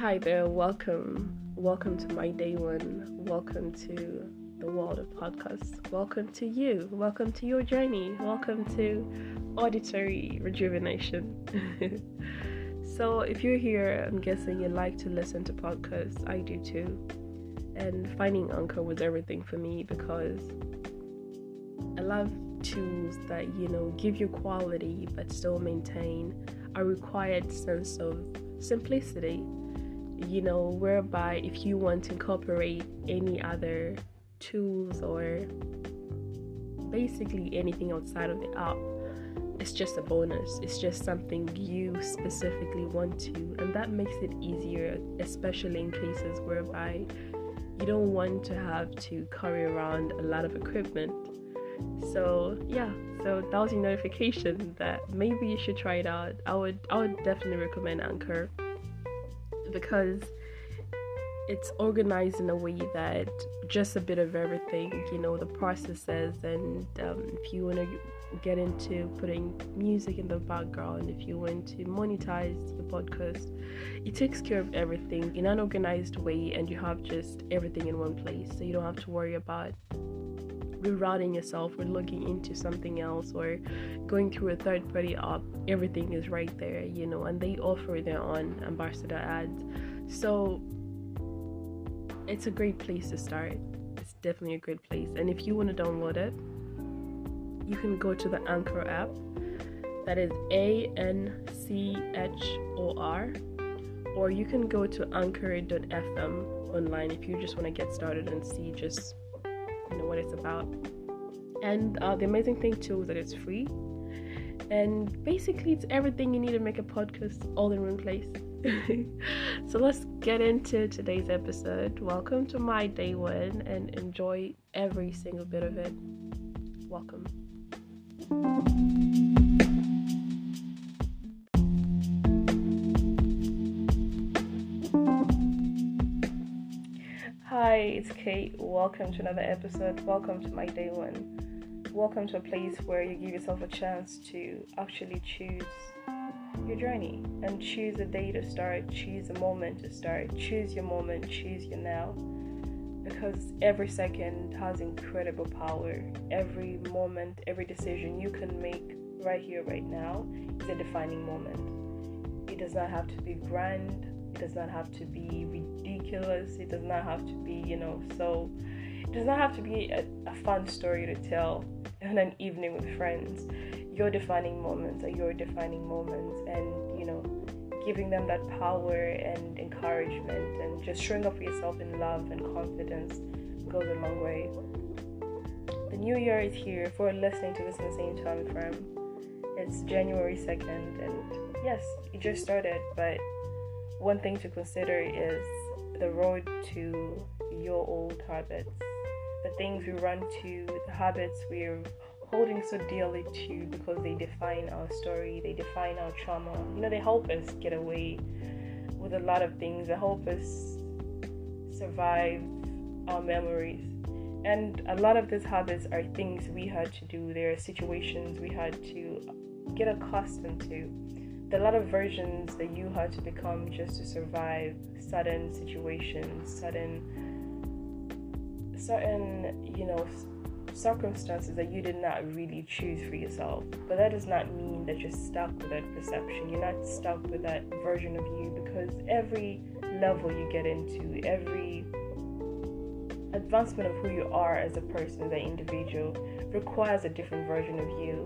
Hi there, welcome. Welcome to my day one. Welcome to the world of podcasts. Welcome to you. Welcome to your journey. Welcome to auditory rejuvenation. so, if you're here, I'm guessing you like to listen to podcasts. I do too. And finding Anchor was everything for me because I love tools that, you know, give you quality but still maintain a required sense of simplicity you know, whereby if you want to incorporate any other tools or basically anything outside of the app, it's just a bonus. It's just something you specifically want to, and that makes it easier, especially in cases whereby you don't want to have to carry around a lot of equipment. So yeah, so that was your notification that maybe you should try it out. I would I would definitely recommend Anchor because it's organized in a way that just a bit of everything, you know, the processes, and um, if you want to get into putting music in the background, if you want to monetize your podcast, it takes care of everything in an organized way, and you have just everything in one place, so you don't have to worry about rerouting yourself or looking into something else or going through a third party app everything is right there you know and they offer their own ambassador ads. So it's a great place to start. It's definitely a great place. And if you want to download it you can go to the anchor app. That is a n c h o r. Or you can go to anchor.fm online if you just want to get started and see just know what it's about. And uh, the amazing thing too is that it's free, and basically it's everything you need to make a podcast all in one place. so let's get into today's episode. Welcome to my day one, and enjoy every single bit of it. Welcome. Hi, it's Kate. Welcome to another episode. Welcome to my day one. Welcome to a place where you give yourself a chance to actually choose your journey and choose a day to start, choose a moment to start, choose your moment, choose your now. Because every second has incredible power. Every moment, every decision you can make right here, right now is a defining moment. It does not have to be grand, does not have to be ridiculous. It does not have to be, you know, so it does not have to be a, a fun story to tell on an evening with friends. Your defining moments are your defining moments, and you know, giving them that power and encouragement, and just showing up for yourself in love and confidence goes a long way. The new year is here. If we're listening to this in the same time frame, it's January 2nd, and yes, it just started, but one thing to consider is the road to your old habits, the things we run to, the habits we're holding so dearly to because they define our story, they define our trauma. You know, they help us get away with a lot of things, they help us survive our memories. And a lot of these habits are things we had to do, there are situations we had to get accustomed to a lot of versions that you had to become just to survive sudden situations, sudden, certain, you know, circumstances that you did not really choose for yourself. But that does not mean that you're stuck with that perception. You're not stuck with that version of you because every level you get into, every advancement of who you are as a person, as an individual, requires a different version of you.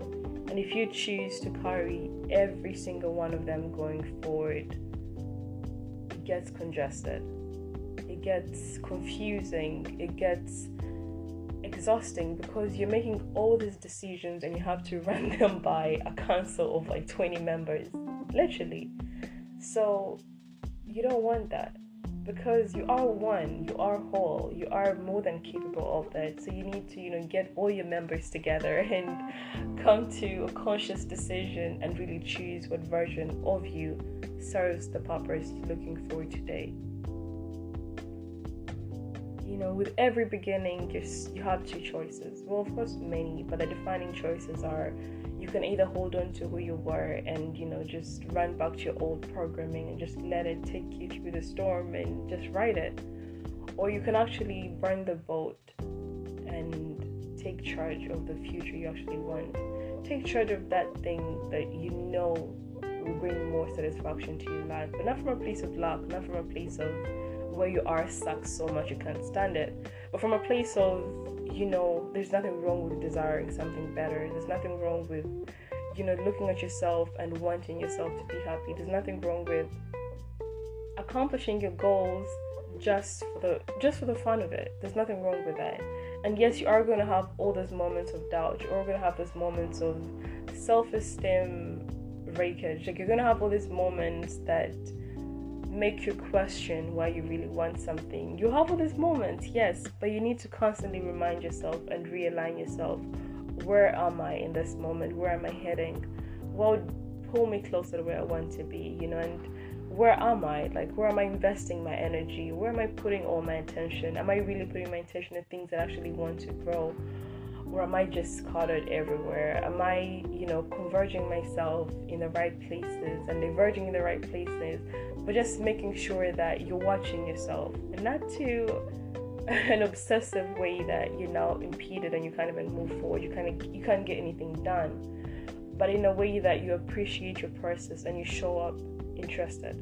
And if you choose to carry every single one of them going forward, gets congested, it gets confusing, it gets exhausting because you're making all these decisions and you have to run them by a council of like 20 members, literally. So you don't want that because you are one, you are whole, you are more than capable of that. So you need to, you know, get all your members together and come to a conscious decision and really choose what version of you serves the purpose you're looking for today. You know, with every beginning, you you have two choices. Well, of course, many, but the defining choices are you can either hold on to who you were and you know just run back to your old programming and just let it take you through the storm and just ride it. Or you can actually burn the boat and take charge of the future you actually want. Take charge of that thing that you know will bring more satisfaction to your life but not from a place of luck not from a place of where you are sucks so much you can't stand it but from a place of you know, there's nothing wrong with desiring something better. There's nothing wrong with, you know, looking at yourself and wanting yourself to be happy. There's nothing wrong with accomplishing your goals just for the just for the fun of it. There's nothing wrong with that. And yes, you are going to have all those moments of doubt. You're going to have those moments of self-esteem breakage. Like you're going to have all these moments that make you question why you really want something. You have all these moments, yes, but you need to constantly remind yourself and realign yourself. Where am I in this moment? Where am I heading? What would pull me closer to where I want to be? You know, and where am I? Like, where am I investing my energy? Where am I putting all my attention? Am I really putting my attention in things that I actually want to grow? Or am I just scattered everywhere? Am I, you know, converging myself in the right places and diverging in the right places? But just making sure that you're watching yourself and not to an obsessive way that you're now impeded and you can't even move forward. You of you can't get anything done, but in a way that you appreciate your process and you show up interested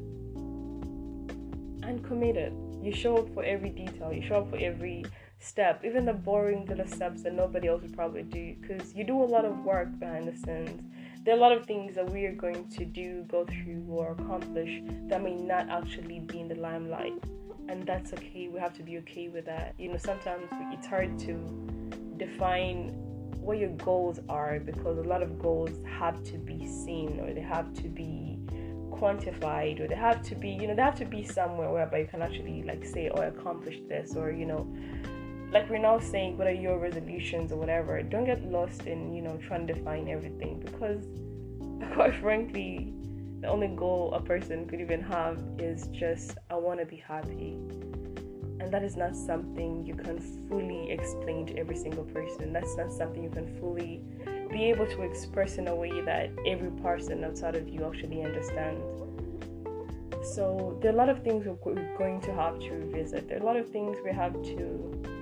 and committed. You show up for every detail. You show up for every step, even the boring little steps that nobody else would probably do, because you do a lot of work behind the scenes. There are a lot of things that we are going to do, go through, or accomplish that may not actually be in the limelight, and that's okay. We have to be okay with that. You know, sometimes it's hard to define what your goals are because a lot of goals have to be seen or they have to be quantified or they have to be you know they have to be somewhere whereby you can actually like say oh I accomplished this or you know like we're now saying what are your resolutions or whatever don't get lost in you know trying to define everything because quite frankly the only goal a person could even have is just i want to be happy. And that is not something you can fully explain to every single person. That's not something you can fully be able to express in a way that every person outside of you actually understands. So there are a lot of things we're going to have to revisit. There are a lot of things we have to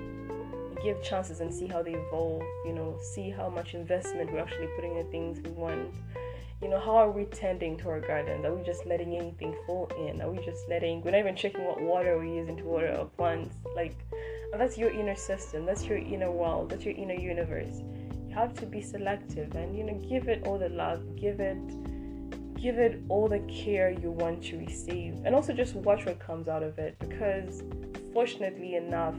give chances and see how they evolve, you know, see how much investment we're actually putting in things we want. You know, how are we tending to our garden? Are we just letting anything fall in? Are we just letting, we're not even checking what water we're using to water our plants? Like, that's your inner system, that's your inner world, that's your inner universe. You have to be selective and, you know, give it all the love, give it give it all the care you want to receive and also just watch what comes out of it because fortunately enough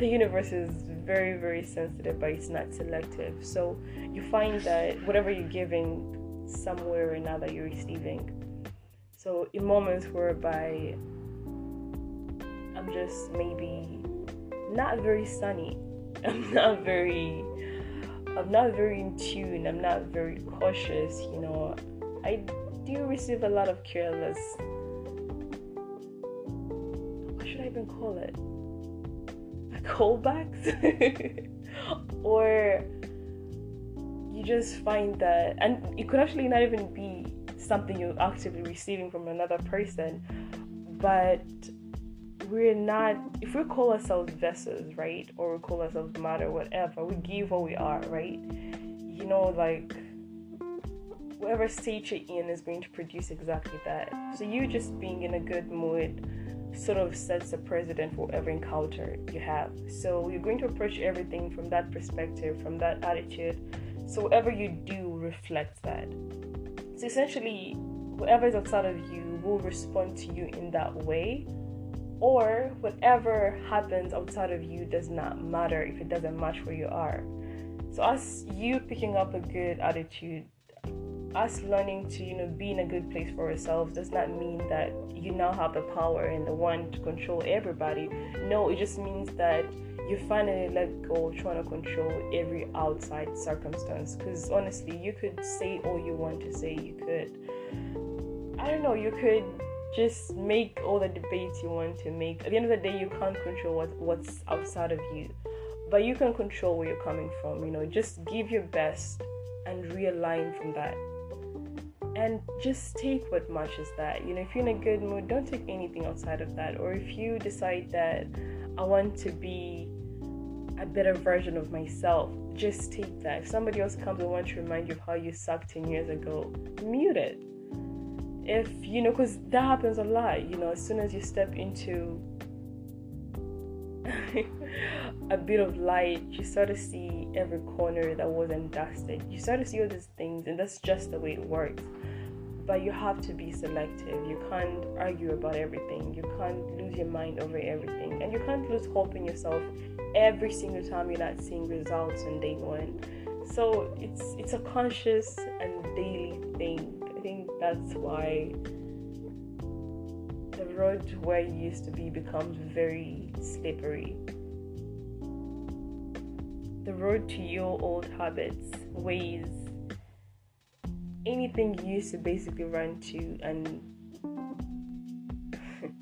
the universe is very, very sensitive, but it's not selective. So you find that whatever you're giving, somewhere or another, you're receiving. So in moments whereby I'm just maybe not very sunny, I'm not very, I'm not very in tune, I'm not very cautious, you know, I do receive a lot of careless What should I even call it? Callbacks? or you just find that, and it could actually not even be something you're actively receiving from another person, but we're not, if we call ourselves vessels, right? Or we call ourselves matter, whatever, we give what we are, right? You know, like whatever state you're in is going to produce exactly that. So you just being in a good mood sort of sets the precedent for every encounter you have. So you're going to approach everything from that perspective, from that attitude. So whatever you do reflects that. So essentially, whatever is outside of you will respond to you in that way. Or whatever happens outside of you does not matter if it doesn't match where you are. So as you picking up a good attitude us learning to you know be in a good place for ourselves does not mean that you now have the power and the one to control everybody no it just means that you finally let go trying to control every outside circumstance because honestly you could say all you want to say you could i don't know you could just make all the debates you want to make at the end of the day you can't control what, what's outside of you but you can control where you're coming from. You know, just give your best and realign from that. And just take what matches that. You know, if you're in a good mood, don't take anything outside of that. Or if you decide that I want to be a better version of myself, just take that. If somebody else comes and wants to remind you of how you sucked 10 years ago, mute it. If, you know, because that happens a lot, you know, as soon as you step into a bit of light, you start to see every corner that wasn't dusted. You start to see all these things, and that's just the way it works. But you have to be selective. You can't argue about everything. You can't lose your mind over everything. And you can't lose hope in yourself every single time you're not seeing results on day one. So it's it's a conscious and daily thing. I think that's why the road where you used to be becomes very slippery. The road to your old habits, ways, anything you used to basically run to, and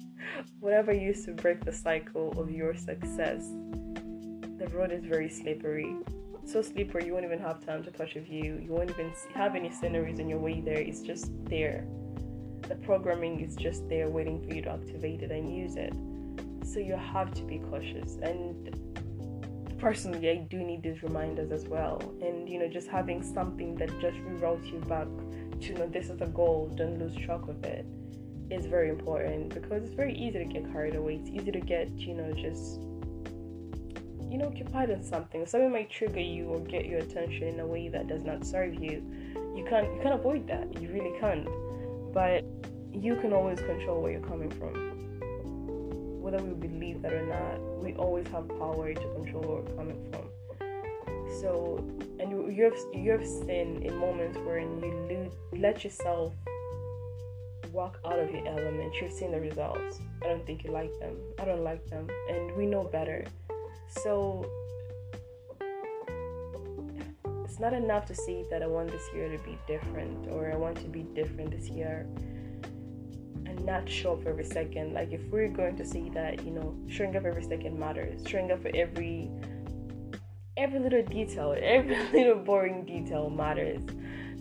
whatever used to break the cycle of your success, the road is very slippery. So slippery, you won't even have time to touch a view. You won't even have any sceneries on your way there. It's just there the programming is just there waiting for you to activate it and use it. So you have to be cautious. And personally, I do need these reminders as well. And you know, just having something that just reroutes you back to you know this is the goal, don't lose track of it is very important because it's very easy to get carried away. It's easy to get, you know, just you know, occupied in something. Something might trigger you or get your attention in a way that does not serve you. You can't you can't avoid that. You really can't. But you can always control where you're coming from. Whether we believe that or not, we always have power to control where we're coming from. So, and you, have you have seen in moments wherein you let yourself walk out of your element. You've seen the results. I don't think you like them. I don't like them, and we know better. So it's not enough to say that I want this year to be different or I want to be different this year not show up every second. Like if we're going to say that, you know, showing up every second matters, showing up for every every little detail, every little boring detail matters.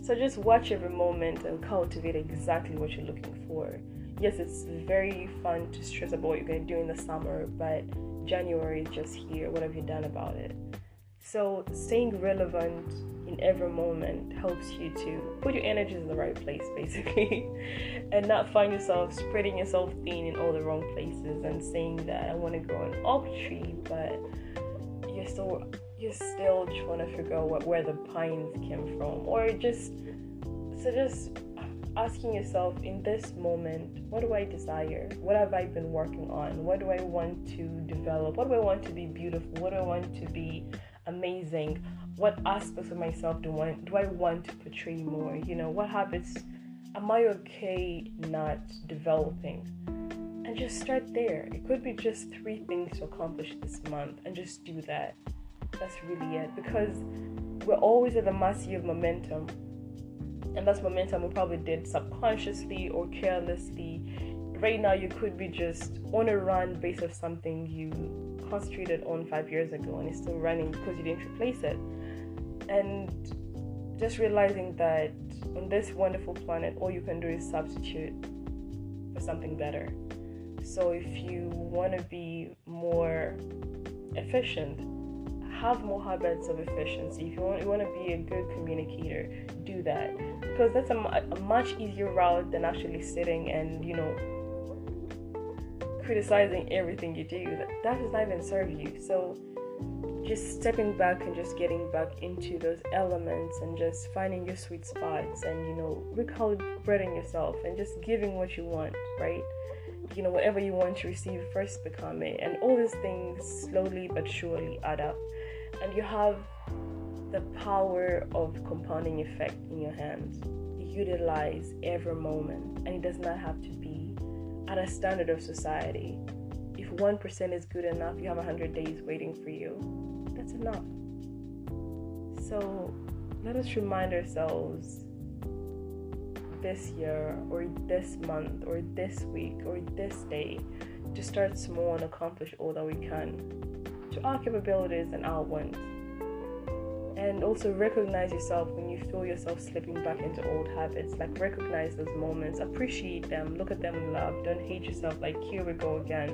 So just watch every moment and cultivate exactly what you're looking for. Yes, it's very fun to stress about what you're to do in the summer, but January is just here. What have you done about it? So staying relevant in every moment helps you to put your energies in the right place, basically, and not find yourself spreading yourself thin in all the wrong places and saying that I want to grow an oak tree, but you're still you're still trying to figure out what, where the pines came from, or just so just asking yourself in this moment, what do I desire? What have I been working on? What do I want to develop? What do I want to be beautiful? What do I want to be amazing? What aspects of myself do I do I want to portray more? You know, what habits am I okay not developing? And just start there. It could be just three things to accomplish this month and just do that. That's really it. Because we're always at the mercy of momentum. And that's momentum we probably did subconsciously or carelessly. Right now you could be just on a run based on something you concentrated on five years ago and it's still running because you didn't replace it. And just realizing that on this wonderful planet, all you can do is substitute for something better. So if you want to be more efficient, have more habits of efficiency. If you want, you want to be a good communicator, do that because that's a, a much easier route than actually sitting and you know criticizing everything you do. That, that does not even serve you. So just stepping back and just getting back into those elements and just finding your sweet spots and you know recalibrating yourself and just giving what you want, right? You know, whatever you want to receive, first become it. And all these things slowly but surely add up. And you have the power of compounding effect in your hands. You utilize every moment, and it does not have to be at a standard of society. If 1% is good enough, you have 100 days waiting for you. That's enough. So let us remind ourselves this year, or this month, or this week, or this day to start small and accomplish all that we can. to our capabilities and our wants. And also recognize yourself when you feel yourself slipping back into old habits. Like recognize those moments, appreciate them, look at them with love. Don't hate yourself like here we go again.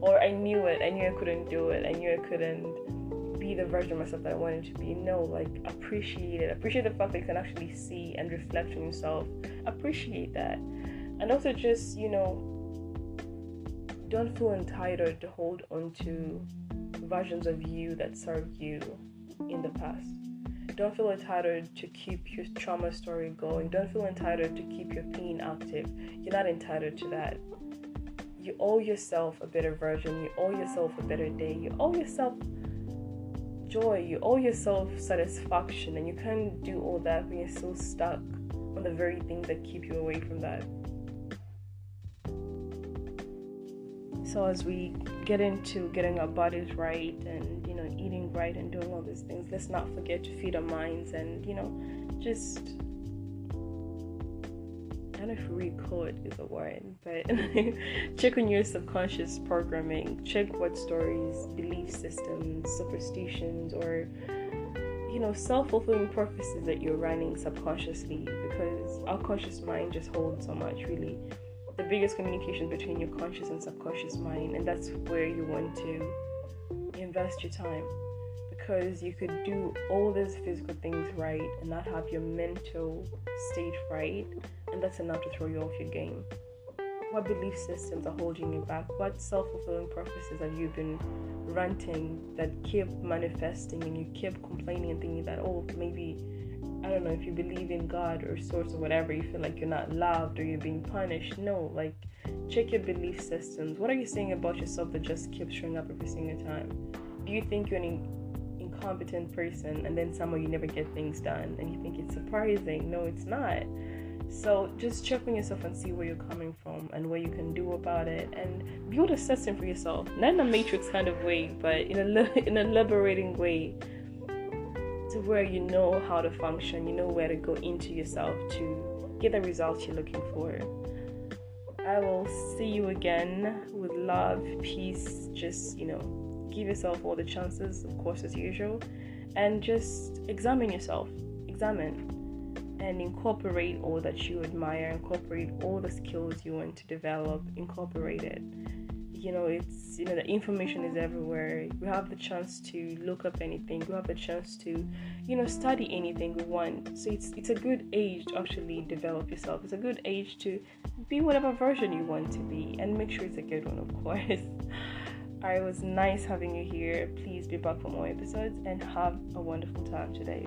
Or I knew it, I knew I couldn't do it, I knew I couldn't be the version of myself that I wanted to be. No, like appreciate it. Appreciate the fact that you can actually see and reflect on yourself. Appreciate that. And also just, you know, don't feel entitled to hold on to versions of you that served you in the past. Don't feel entitled to keep your trauma story going. Don't feel entitled to keep your pain active. You're not entitled to that. You owe yourself a better version. You owe yourself a better day. You owe yourself joy. You owe yourself satisfaction. And you can't do all that when you're still stuck on the very things that keep you away from that. So as we get into getting our bodies right and you know eating right and doing all these things, let's not forget to feed our minds and you know just Know if record is a word, but check on your subconscious programming. Check what stories, belief systems, superstitions, or you know self-fulfilling prophecies that you're running subconsciously because our conscious mind just holds so much really the biggest communication between your conscious and subconscious mind, and that's where you want to invest your time because you could do all those physical things right and not have your mental state right, and that's enough to throw you off your game. What belief systems are holding you back? What self fulfilling prophecies have you been ranting that keep manifesting and you keep complaining and thinking that, oh, maybe I don't know if you believe in God or source or whatever, you feel like you're not loved or you're being punished. No, like check your belief systems. What are you saying about yourself that just keeps showing up every single time? Do you think you're an incompetent person and then somehow you never get things done and you think it's surprising? No, it's not. So just check on yourself and see where you're coming from and what you can do about it and build a system for yourself. Not in a matrix kind of way, but in a in a liberating way to where you know how to function, you know where to go into yourself to get the results you're looking for. I will see you again with love, peace, just, you know, give yourself all the chances, of course, as usual, and just examine yourself. Examine and incorporate all that you admire, incorporate all the skills you want to develop, incorporate it. You know it's you know the information is everywhere. We have the chance to look up anything. We have the chance to you know study anything we want. So it's it's a good age to actually develop yourself. It's a good age to be whatever version you want to be and make sure it's a good one of course I was nice having you here. Please be back for more episodes and have a wonderful time today